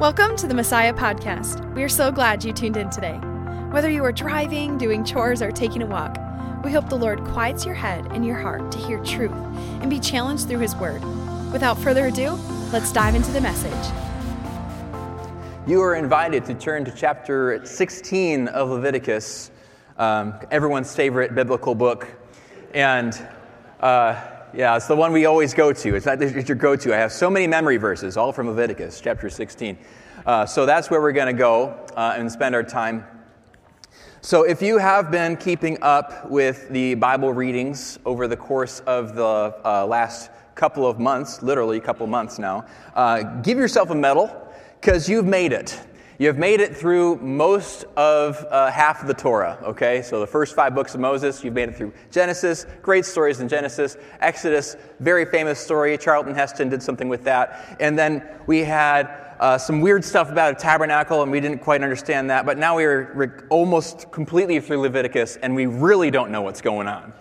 Welcome to the Messiah Podcast. We are so glad you tuned in today. Whether you are driving, doing chores, or taking a walk, we hope the Lord quiets your head and your heart to hear truth and be challenged through His Word. Without further ado, let's dive into the message. You are invited to turn to chapter 16 of Leviticus, um, everyone's favorite biblical book. And uh, yeah, it's the one we always go to. It's not it's your go to. I have so many memory verses, all from Leviticus, chapter 16. Uh, so that's where we're going to go uh, and spend our time. So, if you have been keeping up with the Bible readings over the course of the uh, last couple of months, literally a couple months now, uh, give yourself a medal because you've made it. You've made it through most of uh, half of the Torah, okay? So the first five books of Moses, you've made it through Genesis, great stories in Genesis. Exodus, very famous story. Charlton Heston did something with that. And then we had uh, some weird stuff about a tabernacle, and we didn't quite understand that. But now we're, we're almost completely through Leviticus, and we really don't know what's going on,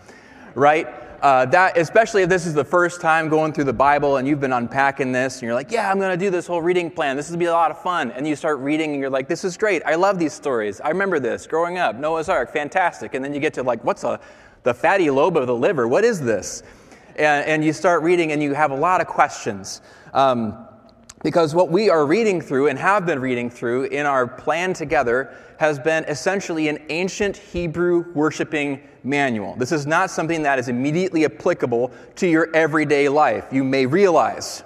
right? Uh, that, especially if this is the first time going through the Bible and you've been unpacking this and you're like, yeah, I'm going to do this whole reading plan. This is going to be a lot of fun. And you start reading and you're like, this is great. I love these stories. I remember this growing up. Noah's Ark, fantastic. And then you get to like, what's a, the fatty lobe of the liver? What is this? And, and you start reading and you have a lot of questions. Um, because what we are reading through and have been reading through in our plan together has been essentially an ancient Hebrew worshiping manual. This is not something that is immediately applicable to your everyday life, you may realize.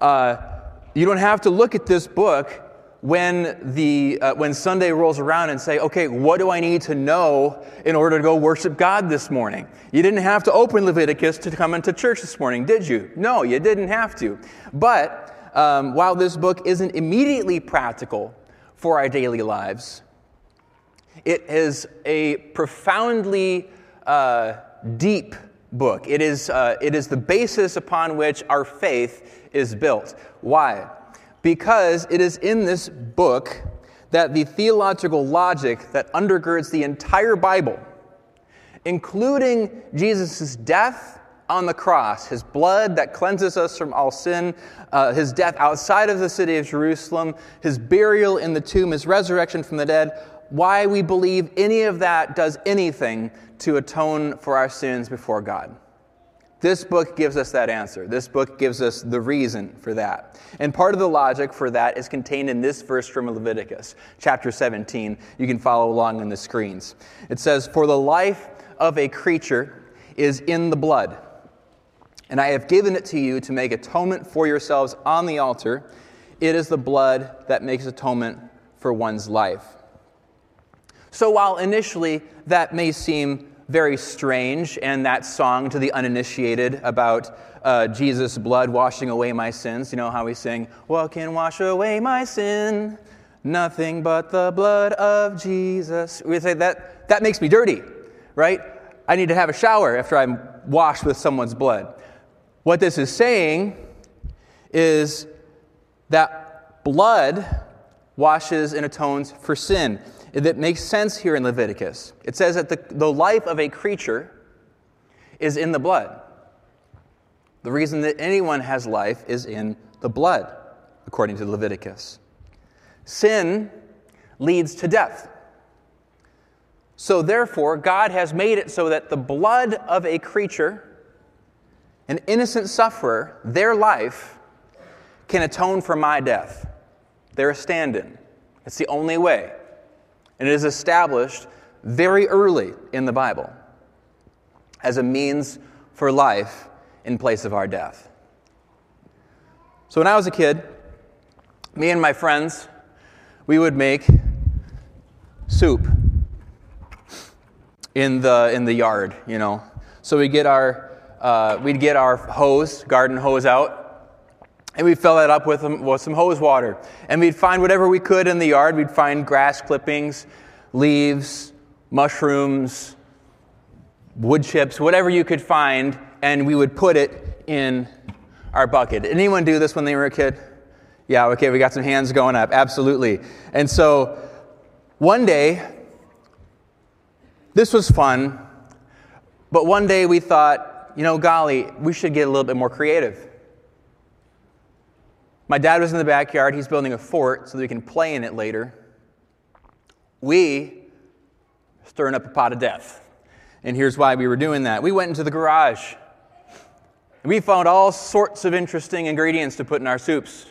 Uh, you don't have to look at this book when, the, uh, when Sunday rolls around and say, okay, what do I need to know in order to go worship God this morning? You didn't have to open Leviticus to come into church this morning, did you? No, you didn't have to. But um, while this book isn't immediately practical for our daily lives, it is a profoundly uh, deep book. It is, uh, it is the basis upon which our faith is built. Why? Because it is in this book that the theological logic that undergirds the entire Bible, including Jesus' death on the cross, his blood that cleanses us from all sin, uh, his death outside of the city of Jerusalem, his burial in the tomb, his resurrection from the dead, why we believe any of that does anything to atone for our sins before God. This book gives us that answer. This book gives us the reason for that. And part of the logic for that is contained in this verse from Leviticus, chapter 17. You can follow along on the screens. It says, For the life of a creature is in the blood, and I have given it to you to make atonement for yourselves on the altar. It is the blood that makes atonement for one's life. So while initially that may seem very strange, and that song to the uninitiated about uh, Jesus' blood washing away my sins, you know how we sing, What can wash away my sin? Nothing but the blood of Jesus. We say that that makes me dirty, right? I need to have a shower after I'm washed with someone's blood. What this is saying is that blood washes and atones for sin that makes sense here in Leviticus. It says that the, the life of a creature is in the blood. The reason that anyone has life is in the blood, according to Leviticus. Sin leads to death. So, therefore, God has made it so that the blood of a creature, an innocent sufferer, their life, can atone for my death. They're a stand in. It's the only way. And it is established very early in the Bible as a means for life in place of our death. So when I was a kid, me and my friends, we would make soup in the, in the yard, you know. So we get our, uh, we'd get our hose, garden hose out, and we'd fill that up with, with some hose water. And we'd find whatever we could in the yard. We'd find grass clippings, leaves, mushrooms, wood chips, whatever you could find, and we would put it in our bucket. Did anyone do this when they were a kid? Yeah, okay, we got some hands going up. Absolutely. And so one day, this was fun, but one day we thought, you know, golly, we should get a little bit more creative. My dad was in the backyard. He's building a fort so that we can play in it later. We stirring up a pot of death. And here's why we were doing that. We went into the garage. And we found all sorts of interesting ingredients to put in our soups.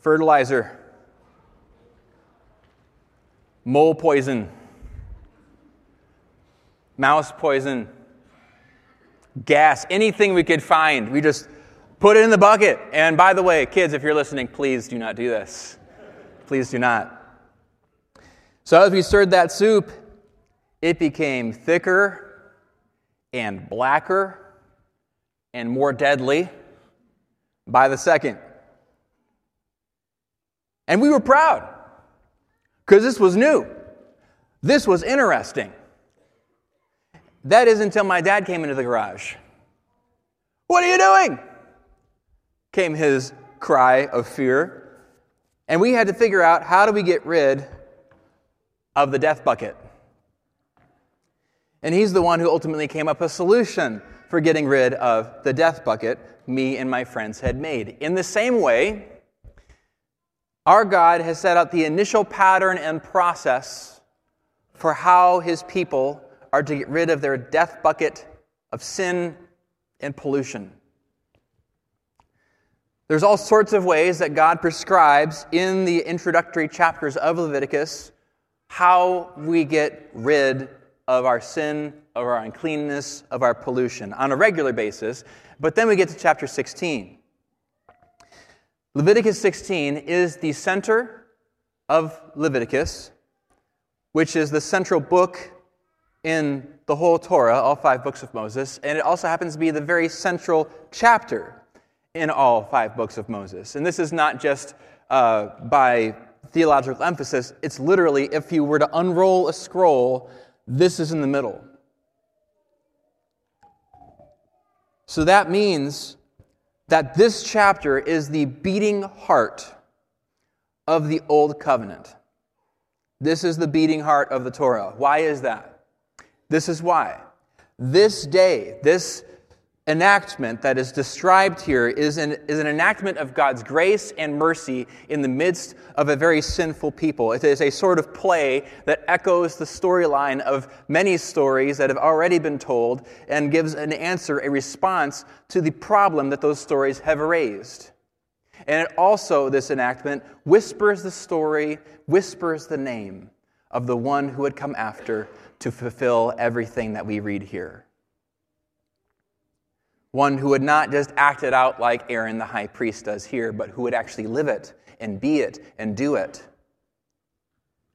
Fertilizer, mole poison, mouse poison, gas, anything we could find. We just put it in the bucket. And by the way, kids, if you're listening, please do not do this. Please do not. So as we stirred that soup, it became thicker and blacker and more deadly by the second. And we were proud because this was new. This was interesting. That is until my dad came into the garage. What are you doing? Came his cry of fear. And we had to figure out how do we get rid of the death bucket. And he's the one who ultimately came up with a solution for getting rid of the death bucket me and my friends had made. In the same way, our God has set out the initial pattern and process for how his people are to get rid of their death bucket of sin and pollution. There's all sorts of ways that God prescribes in the introductory chapters of Leviticus how we get rid of our sin, of our uncleanness, of our pollution on a regular basis. But then we get to chapter 16. Leviticus 16 is the center of Leviticus, which is the central book in the whole Torah, all five books of Moses, and it also happens to be the very central chapter in all five books of Moses. And this is not just uh, by theological emphasis, it's literally, if you were to unroll a scroll, this is in the middle. So that means that this chapter is the beating heart of the Old Covenant. This is the beating heart of the Torah. Why is that? This is why. This day, this enactment that is described here is an, is an enactment of God's grace and mercy in the midst of a very sinful people. It is a sort of play that echoes the storyline of many stories that have already been told and gives an answer, a response to the problem that those stories have raised. And it also, this enactment, whispers the story, whispers the name of the one who had come after to fulfill everything that we read here. One who would not just act it out like Aaron the high priest does here, but who would actually live it and be it and do it.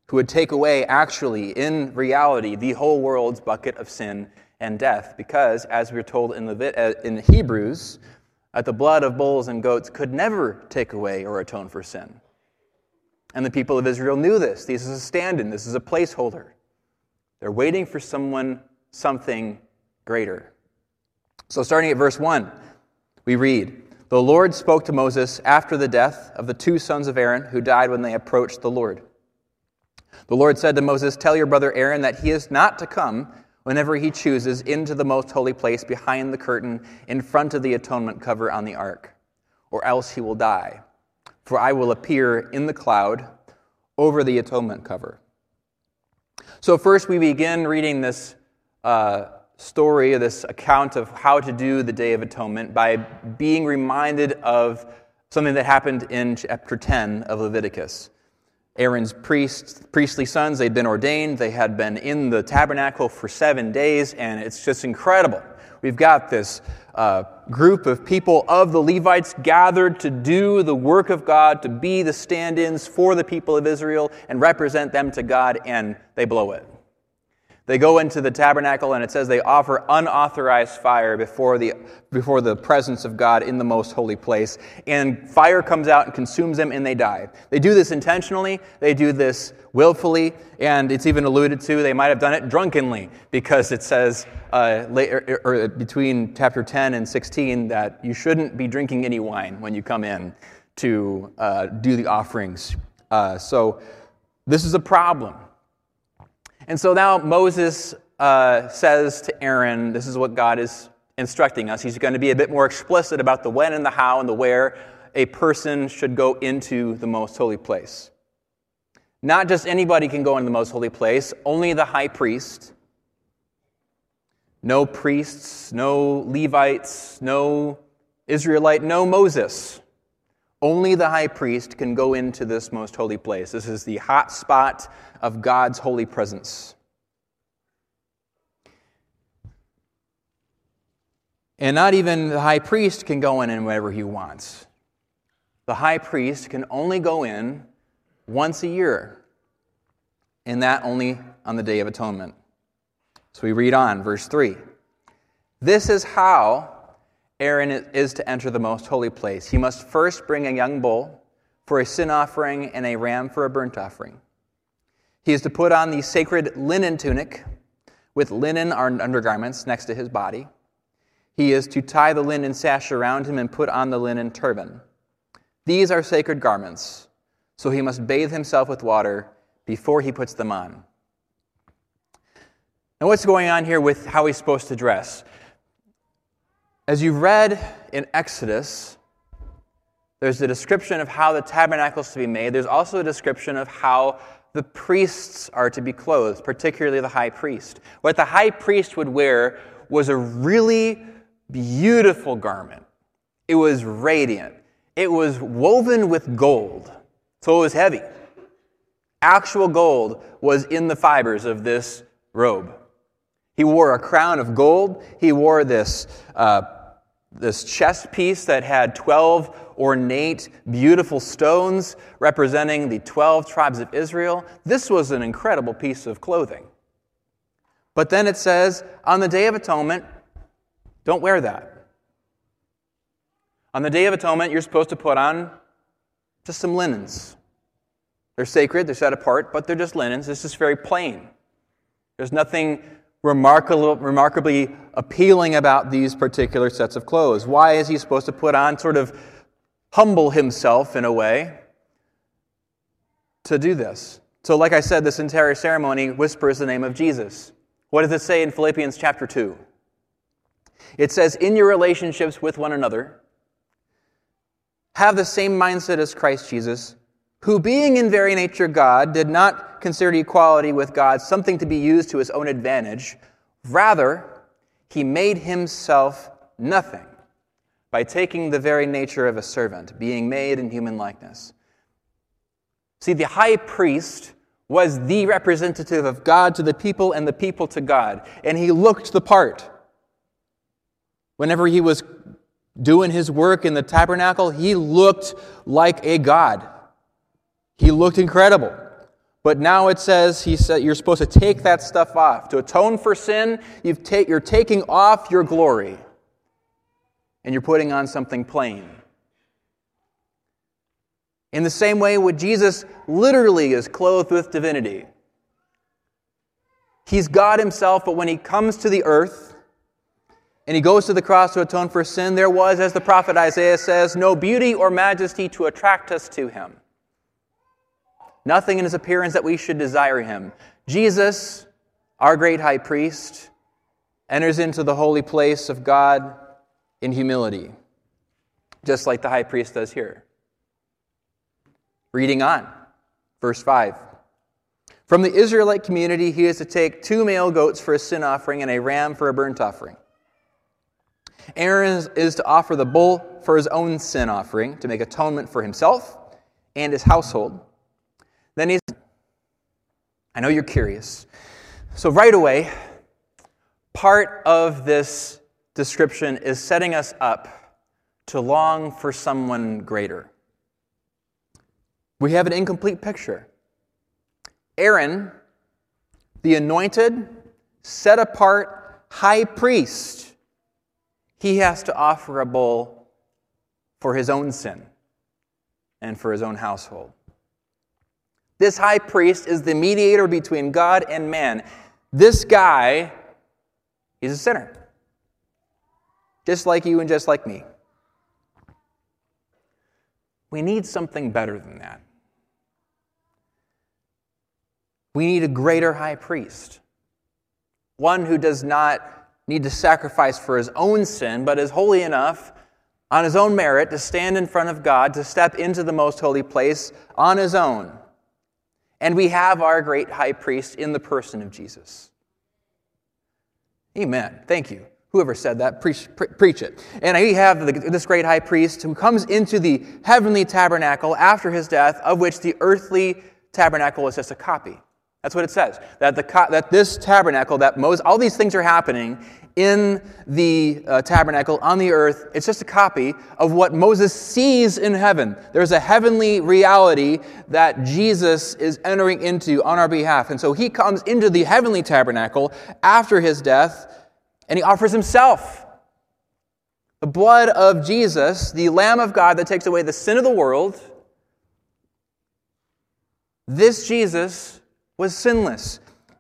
Who would take away, actually, in reality, the whole world's bucket of sin and death. Because, as we're told in, Levit- uh, in Hebrews, that the blood of bulls and goats could never take away or atone for sin. And the people of Israel knew this. This is a stand in, this is a placeholder. They're waiting for someone, something greater. So, starting at verse 1, we read The Lord spoke to Moses after the death of the two sons of Aaron who died when they approached the Lord. The Lord said to Moses, Tell your brother Aaron that he is not to come whenever he chooses into the most holy place behind the curtain in front of the atonement cover on the ark, or else he will die. For I will appear in the cloud over the atonement cover. So, first, we begin reading this uh, story, this account of how to do the Day of Atonement by being reminded of something that happened in chapter 10 of Leviticus. Aaron's priests, priestly sons, they'd been ordained, they had been in the tabernacle for seven days, and it's just incredible. We've got this uh, group of people of the Levites gathered to do the work of God, to be the stand ins for the people of Israel and represent them to God, and they blow it. They go into the tabernacle and it says they offer unauthorized fire before the, before the presence of God in the most holy place. And fire comes out and consumes them and they die. They do this intentionally, they do this willfully, and it's even alluded to they might have done it drunkenly because it says uh, later, or between chapter 10 and 16 that you shouldn't be drinking any wine when you come in to uh, do the offerings. Uh, so this is a problem. And so now Moses uh, says to Aaron, this is what God is instructing us. He's going to be a bit more explicit about the when and the how and the where a person should go into the most holy place. Not just anybody can go into the most holy place, only the high priest. No priests, no Levites, no Israelite, no Moses. Only the high priest can go into this most holy place. This is the hot spot of God's holy presence. And not even the high priest can go in and whenever he wants. The high priest can only go in once a year, and that only on the Day of Atonement. So we read on, verse 3. This is how Aaron is to enter the most holy place. He must first bring a young bull for a sin offering and a ram for a burnt offering. He is to put on the sacred linen tunic with linen undergarments next to his body. He is to tie the linen sash around him and put on the linen turban. These are sacred garments, so he must bathe himself with water before he puts them on. Now, what's going on here with how he's supposed to dress? As you've read in Exodus, there's a description of how the tabernacle is to be made. There's also a description of how the priests are to be clothed, particularly the high priest. What the high priest would wear was a really beautiful garment. It was radiant. It was woven with gold, so it was heavy. Actual gold was in the fibers of this robe. He wore a crown of gold. He wore this, uh, this chest piece that had 12 ornate, beautiful stones representing the 12 tribes of Israel. This was an incredible piece of clothing. But then it says, on the Day of Atonement, don't wear that. On the Day of Atonement, you're supposed to put on just some linens. They're sacred, they're set apart, but they're just linens. This is very plain. There's nothing remarkable, remarkably appealing about these particular sets of clothes. Why is he supposed to put on, sort of humble himself in a way to do this? So, like I said, this entire ceremony whispers the name of Jesus. What does it say in Philippians chapter 2? It says, in your relationships with one another, have the same mindset as Christ Jesus, who, being in very nature God, did not consider equality with God something to be used to his own advantage. Rather, he made himself nothing by taking the very nature of a servant, being made in human likeness. See, the high priest was the representative of God to the people and the people to God, and he looked the part. Whenever he was doing his work in the tabernacle, he looked like a god. He looked incredible. But now it says he said you're supposed to take that stuff off. To atone for sin, you've ta- you're taking off your glory and you're putting on something plain. In the same way, what Jesus literally is clothed with divinity. He's God himself, but when he comes to the earth, and he goes to the cross to atone for sin, there was, as the prophet Isaiah says, no beauty or majesty to attract us to him. Nothing in his appearance that we should desire him. Jesus, our great high priest, enters into the holy place of God in humility, just like the high priest does here. Reading on, verse 5. From the Israelite community, he is to take two male goats for a sin offering and a ram for a burnt offering. Aaron is to offer the bull for his own sin offering to make atonement for himself and his household. Then he's, I know you're curious. So, right away, part of this description is setting us up to long for someone greater. We have an incomplete picture. Aaron, the anointed, set apart high priest, he has to offer a bull for his own sin and for his own household. This high priest is the mediator between God and man. This guy is a sinner, just like you and just like me. We need something better than that. We need a greater high priest, one who does not need to sacrifice for his own sin, but is holy enough on his own merit to stand in front of God, to step into the most holy place on his own. And we have our great high priest in the person of Jesus. Amen. Thank you. Whoever said that, preach, pre- preach it. And we have the, this great high priest who comes into the heavenly tabernacle after his death, of which the earthly tabernacle is just a copy. That's what it says. That, the, that this tabernacle, that Moses, all these things are happening in the uh, tabernacle on the earth. It's just a copy of what Moses sees in heaven. There's a heavenly reality that Jesus is entering into on our behalf. And so he comes into the heavenly tabernacle after his death and he offers himself. The blood of Jesus, the Lamb of God that takes away the sin of the world. This Jesus was sinless.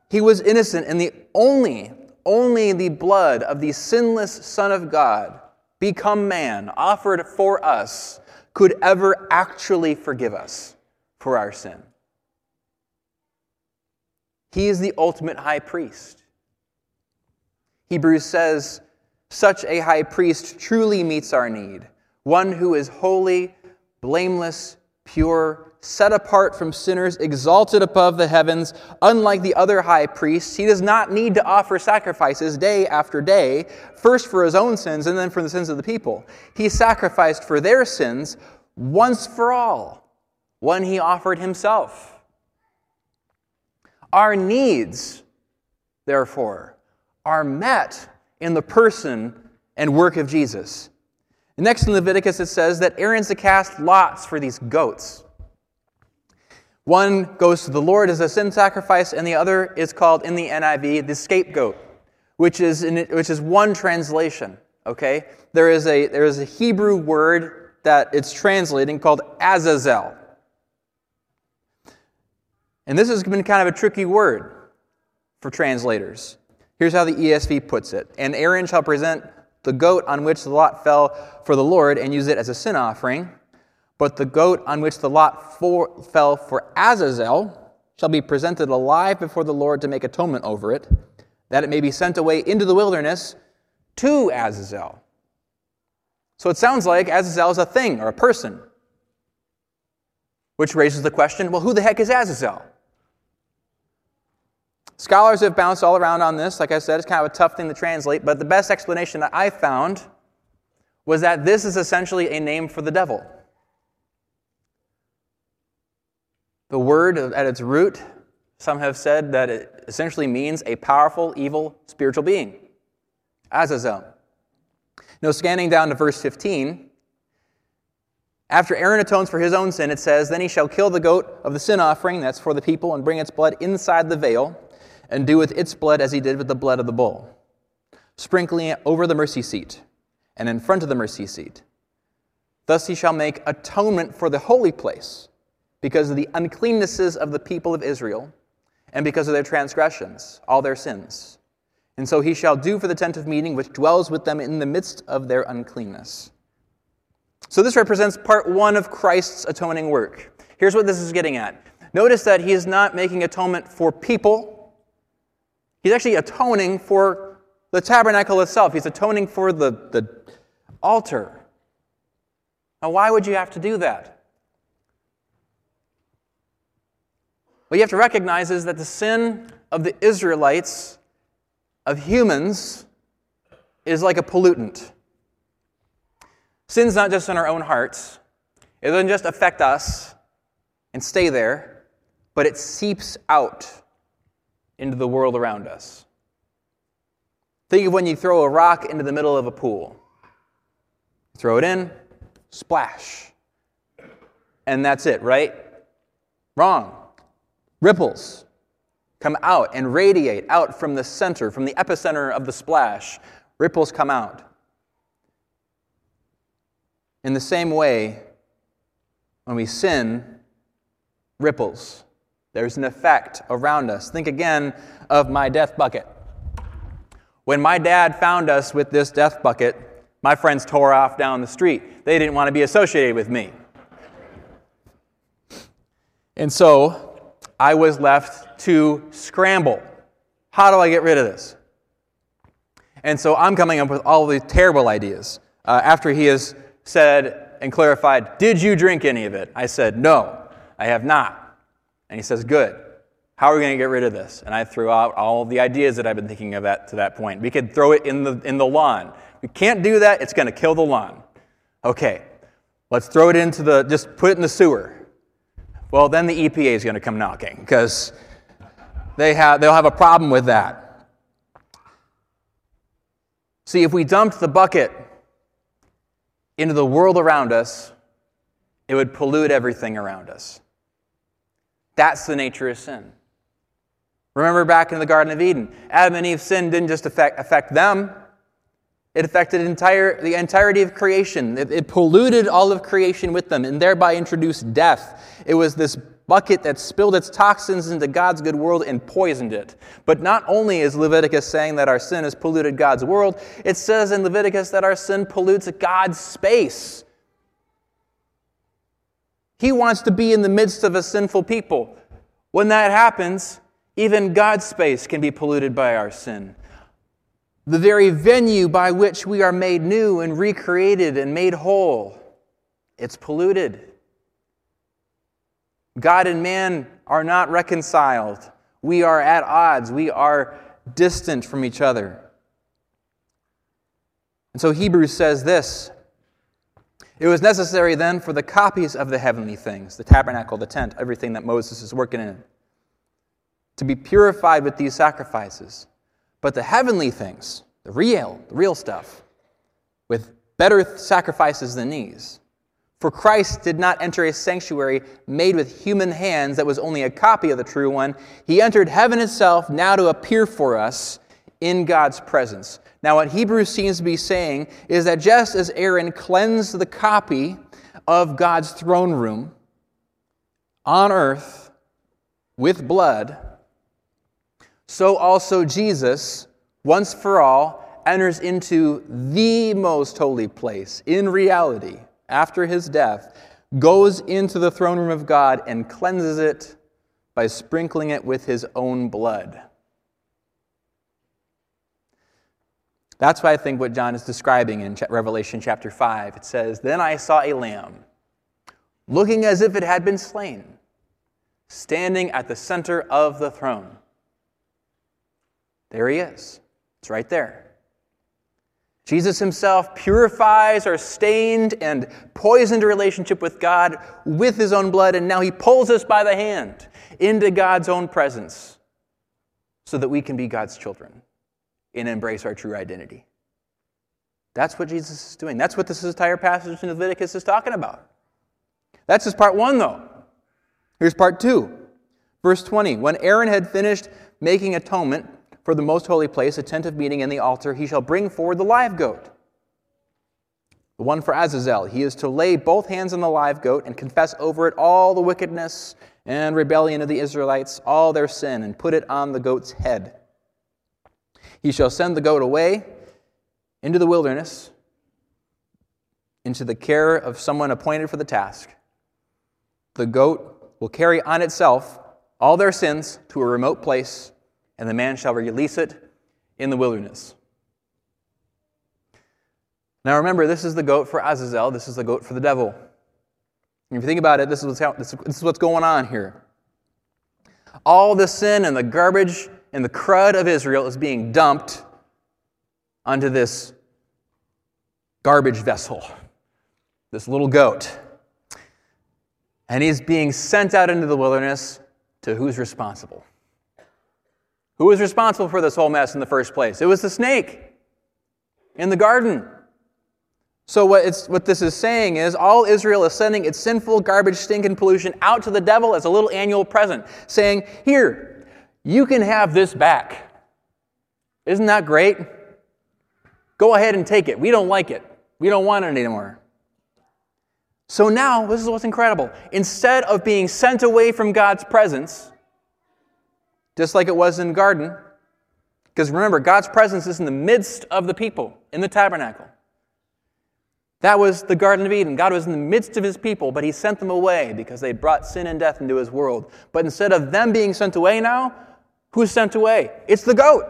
He was innocent, and the only, only the blood of the sinless Son of God, become man, offered for us, could ever actually forgive us for our sin. He is the ultimate high priest. Hebrews says, such a high priest truly meets our need, one who is holy, blameless, pure, set apart from sinners, exalted above the heavens. Unlike the other high priests, he does not need to offer sacrifices day after day, first for his own sins and then for the sins of the people. He sacrificed for their sins once for all, when he offered himself. Our needs, therefore, are met in the person and work of Jesus. Next in Leviticus, it says that Aaron's to cast lots for these goats. One goes to the Lord as a sin sacrifice, and the other is called in the NIV the scapegoat, which is, in, which is one translation. Okay? There is, a, there is a Hebrew word that it's translating called Azazel. And this has been kind of a tricky word for translators. Here's how the ESV puts it And Aaron shall present the goat on which the lot fell for the Lord and use it as a sin offering. But the goat on which the lot for, fell for Azazel shall be presented alive before the Lord to make atonement over it, that it may be sent away into the wilderness to Azazel. So it sounds like Azazel is a thing or a person, which raises the question well, who the heck is Azazel? Scholars have bounced all around on this. Like I said, it's kind of a tough thing to translate, but the best explanation that I found was that this is essentially a name for the devil. The word at its root, some have said that it essentially means a powerful, evil, spiritual being. Azazel. Now, scanning down to verse 15, after Aaron atones for his own sin, it says, Then he shall kill the goat of the sin offering, that's for the people, and bring its blood inside the veil and do with its blood as he did with the blood of the bull, sprinkling it over the mercy seat and in front of the mercy seat. Thus he shall make atonement for the holy place because of the uncleannesses of the people of Israel and because of their transgressions, all their sins. And so he shall do for the tent of meeting which dwells with them in the midst of their uncleanness. So this represents part one of Christ's atoning work. Here's what this is getting at. Notice that he is not making atonement for people He's actually atoning for the tabernacle itself, he's atoning for the, the altar. Now, why would you have to do that? What you have to recognize is that the sin of the Israelites, of humans, is like a pollutant. Sin's not just in our own hearts, it doesn't just affect us and stay there, but it seeps out into the world around us. Think of when you throw a rock into the middle of a pool. Throw it in, splash. And that's it, right? Wrong. Ripples come out and radiate out from the center, from the epicenter of the splash. Ripples come out. In the same way, when we sin, ripples there's an effect around us. Think again of my death bucket. When my dad found us with this death bucket, my friends tore off down the street. They didn't want to be associated with me. And so I was left to scramble. How do I get rid of this? And so I'm coming up with all these terrible ideas. Uh, after he has said and clarified, Did you drink any of it? I said, No, I have not. And he says, Good. How are we going to get rid of this? And I threw out all the ideas that I've been thinking of at, to that point. We could throw it in the, in the lawn. We can't do that, it's going to kill the lawn. Okay, let's throw it into the, just put it in the sewer. Well, then the EPA is going to come knocking because they have, they'll have a problem with that. See, if we dumped the bucket into the world around us, it would pollute everything around us. That's the nature of sin. Remember back in the Garden of Eden, Adam and Eve's sin didn't just affect, affect them, it affected entire, the entirety of creation. It, it polluted all of creation with them and thereby introduced death. It was this bucket that spilled its toxins into God's good world and poisoned it. But not only is Leviticus saying that our sin has polluted God's world, it says in Leviticus that our sin pollutes God's space. He wants to be in the midst of a sinful people. When that happens, even God's space can be polluted by our sin. The very venue by which we are made new and recreated and made whole, it's polluted. God and man are not reconciled. We are at odds. We are distant from each other. And so Hebrews says this It was necessary then for the copies of the heavenly things, the tabernacle, the tent, everything that Moses is working in, to be purified with these sacrifices. But the heavenly things, the real, the real stuff, with better sacrifices than these. For Christ did not enter a sanctuary made with human hands that was only a copy of the true one. He entered heaven itself now to appear for us in God's presence. Now, what Hebrews seems to be saying is that just as Aaron cleansed the copy of God's throne room on earth with blood, so also Jesus, once for all, enters into the most holy place in reality after his death, goes into the throne room of God and cleanses it by sprinkling it with his own blood. That's why I think what John is describing in Revelation chapter 5. It says, Then I saw a lamb, looking as if it had been slain, standing at the center of the throne. There he is. It's right there. Jesus himself purifies our stained and poisoned relationship with God with his own blood, and now he pulls us by the hand into God's own presence so that we can be God's children and embrace our true identity. That's what Jesus is doing. That's what this entire passage in Leviticus is talking about. That's just part one, though. Here's part two. Verse 20 When Aaron had finished making atonement, for the most holy place, a tent of meeting, and the altar, he shall bring forward the live goat, the one for Azazel. He is to lay both hands on the live goat and confess over it all the wickedness and rebellion of the Israelites, all their sin, and put it on the goat's head. He shall send the goat away into the wilderness, into the care of someone appointed for the task. The goat will carry on itself all their sins to a remote place and the man shall release it in the wilderness. Now remember, this is the goat for Azazel, this is the goat for the devil. And if you think about it, this is what's, this is what's going on here. All the sin and the garbage and the crud of Israel is being dumped onto this garbage vessel, this little goat. And he's being sent out into the wilderness to who's responsible? Who was responsible for this whole mess in the first place? It was the snake in the garden. So, what, what this is saying is all Israel is sending its sinful, garbage, stinking pollution out to the devil as a little annual present, saying, Here, you can have this back. Isn't that great? Go ahead and take it. We don't like it. We don't want it anymore. So now, this is what's incredible. Instead of being sent away from God's presence, just like it was in the garden. Because remember, God's presence is in the midst of the people in the tabernacle. That was the Garden of Eden. God was in the midst of his people, but he sent them away because they brought sin and death into his world. But instead of them being sent away now, who's sent away? It's the goat.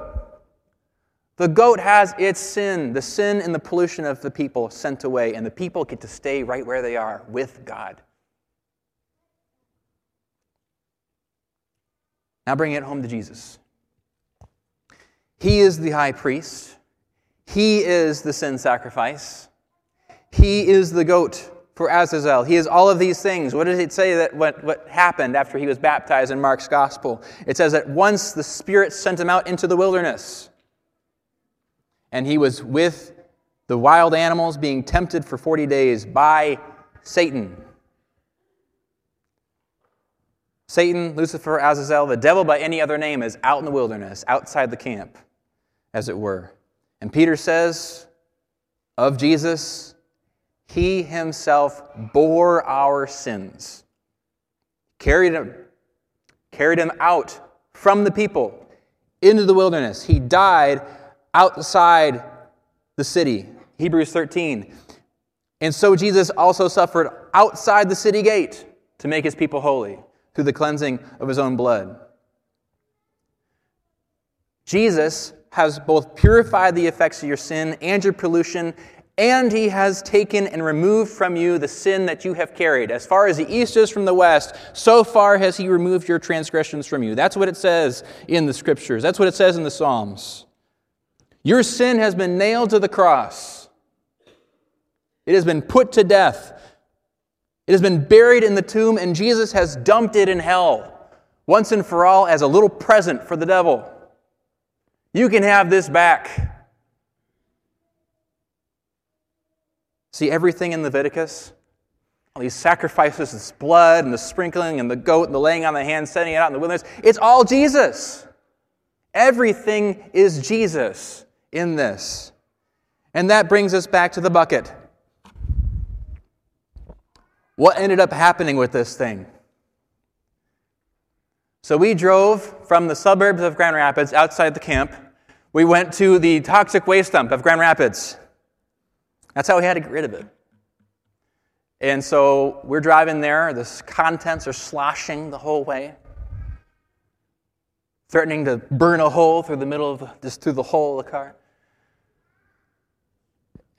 The goat has its sin, the sin and the pollution of the people sent away, and the people get to stay right where they are with God. Now bring it home to Jesus. He is the high priest. He is the sin sacrifice. He is the goat for Azazel. He is all of these things. What does it say that what, what happened after he was baptized in Mark's gospel? It says that once the Spirit sent him out into the wilderness and he was with the wild animals being tempted for 40 days by Satan. Satan, Lucifer, Azazel, the devil by any other name, is out in the wilderness, outside the camp, as it were. And Peter says of Jesus, He himself bore our sins, carried him, carried him out from the people into the wilderness. He died outside the city. Hebrews 13. And so Jesus also suffered outside the city gate to make his people holy through the cleansing of his own blood. Jesus has both purified the effects of your sin and your pollution, and he has taken and removed from you the sin that you have carried. As far as the east is from the west, so far has he removed your transgressions from you. That's what it says in the scriptures, that's what it says in the Psalms. Your sin has been nailed to the cross. It has been put to death. It has been buried in the tomb, and Jesus has dumped it in hell once and for all as a little present for the devil. You can have this back. See, everything in Leviticus, all these sacrifices, this blood and the sprinkling and the goat and the laying on the hand, setting it out in the wilderness, it's all Jesus. Everything is Jesus in this. And that brings us back to the bucket. What ended up happening with this thing? So we drove from the suburbs of Grand Rapids outside the camp. We went to the toxic waste dump of Grand Rapids. That's how we had to get rid of it. And so we're driving there. The contents are sloshing the whole way threatening to burn a hole through the middle of the, just through the hole of the car.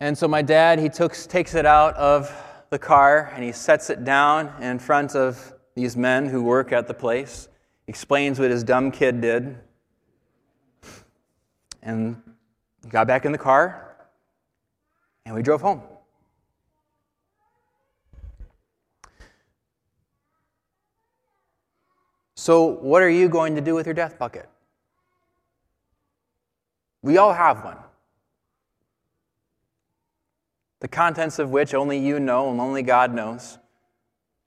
And so my dad, he took, takes it out of the car and he sets it down in front of these men who work at the place, explains what his dumb kid did, and got back in the car, and we drove home. So, what are you going to do with your death bucket? We all have one. The contents of which only you know and only God knows,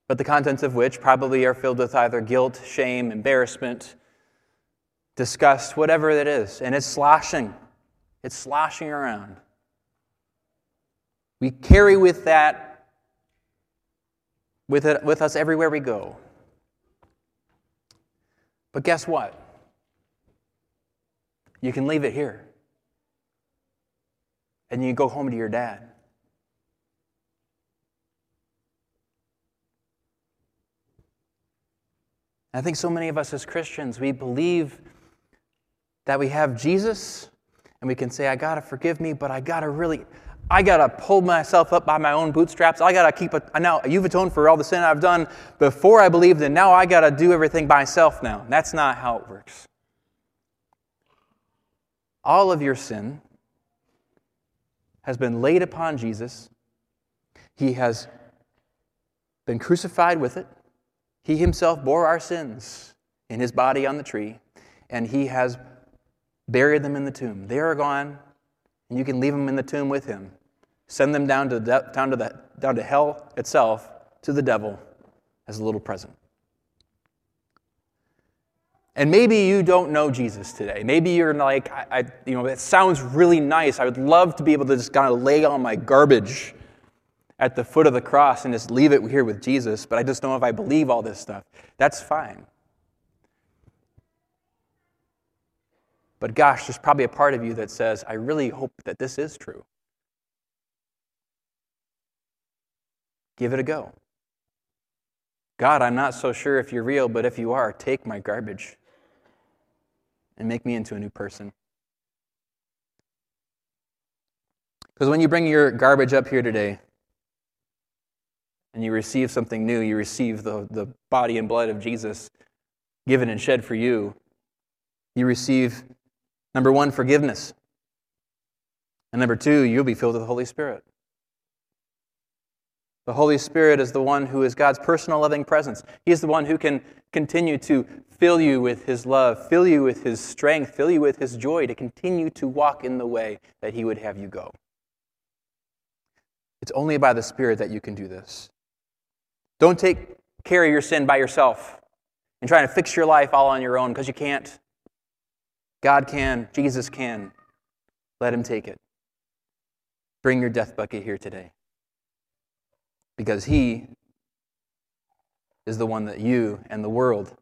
but the contents of which probably are filled with either guilt, shame, embarrassment, disgust, whatever it is. And it's sloshing, it's sloshing around. We carry with that with, it, with us everywhere we go. But guess what? You can leave it here. And you go home to your dad. I think so many of us as Christians, we believe that we have Jesus and we can say, I got to forgive me, but I got to really, I got to pull myself up by my own bootstraps. I got to keep it. Now, you've atoned for all the sin I've done before I believed, and now I got to do everything by myself now. That's not how it works. All of your sin has been laid upon Jesus. He has been crucified with it. He himself bore our sins in his body on the tree, and he has buried them in the tomb. They are gone, and you can leave them in the tomb with him. Send them down to, de- down, to the, down to hell itself, to the devil, as a little present. And maybe you don't know Jesus today. Maybe you're like, I, I, you know, it sounds really nice. I would love to be able to just kind of lay all my garbage at the foot of the cross and just leave it here with Jesus, but I just don't know if I believe all this stuff. That's fine. But gosh, there's probably a part of you that says, I really hope that this is true. Give it a go. God, I'm not so sure if you're real, but if you are, take my garbage and make me into a new person. Because when you bring your garbage up here today and you receive something new, you receive the, the body and blood of Jesus given and shed for you, you receive, number one, forgiveness. And number two, you'll be filled with the Holy Spirit. The Holy Spirit is the one who is God's personal loving presence. He's the one who can continue to fill you with His love, fill you with His strength, fill you with His joy to continue to walk in the way that He would have you go. It's only by the Spirit that you can do this. Don't take care of your sin by yourself and try to fix your life all on your own because you can't. God can, Jesus can. Let Him take it. Bring your death bucket here today because He is the one that you and the world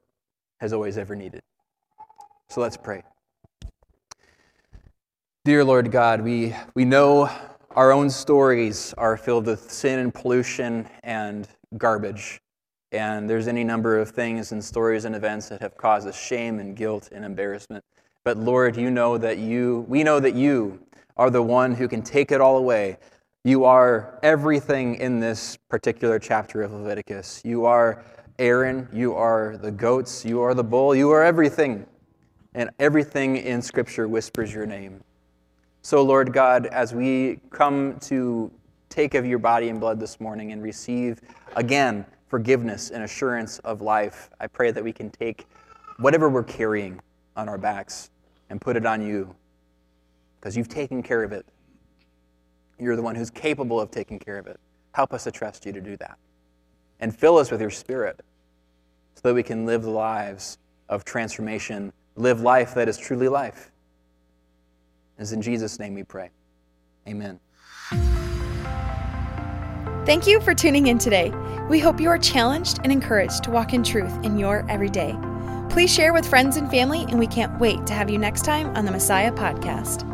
has always ever needed. So let's pray. Dear Lord God, we, we know our own stories are filled with sin and pollution and garbage. And there's any number of things and stories and events that have caused us shame and guilt and embarrassment. But Lord, you know that you, we know that you are the one who can take it all away. You are everything in this particular chapter of Leviticus. You are Aaron, you are the goats, you are the bull, you are everything. And everything in Scripture whispers your name. So, Lord God, as we come to take of your body and blood this morning and receive again forgiveness and assurance of life, I pray that we can take whatever we're carrying on our backs and put it on you because you've taken care of it. You're the one who's capable of taking care of it. Help us to trust you to do that. And fill us with your spirit so that we can live lives of transformation, live life that is truly life. It's in Jesus' name we pray. Amen. Thank you for tuning in today. We hope you are challenged and encouraged to walk in truth in your everyday. Please share with friends and family, and we can't wait to have you next time on the Messiah Podcast.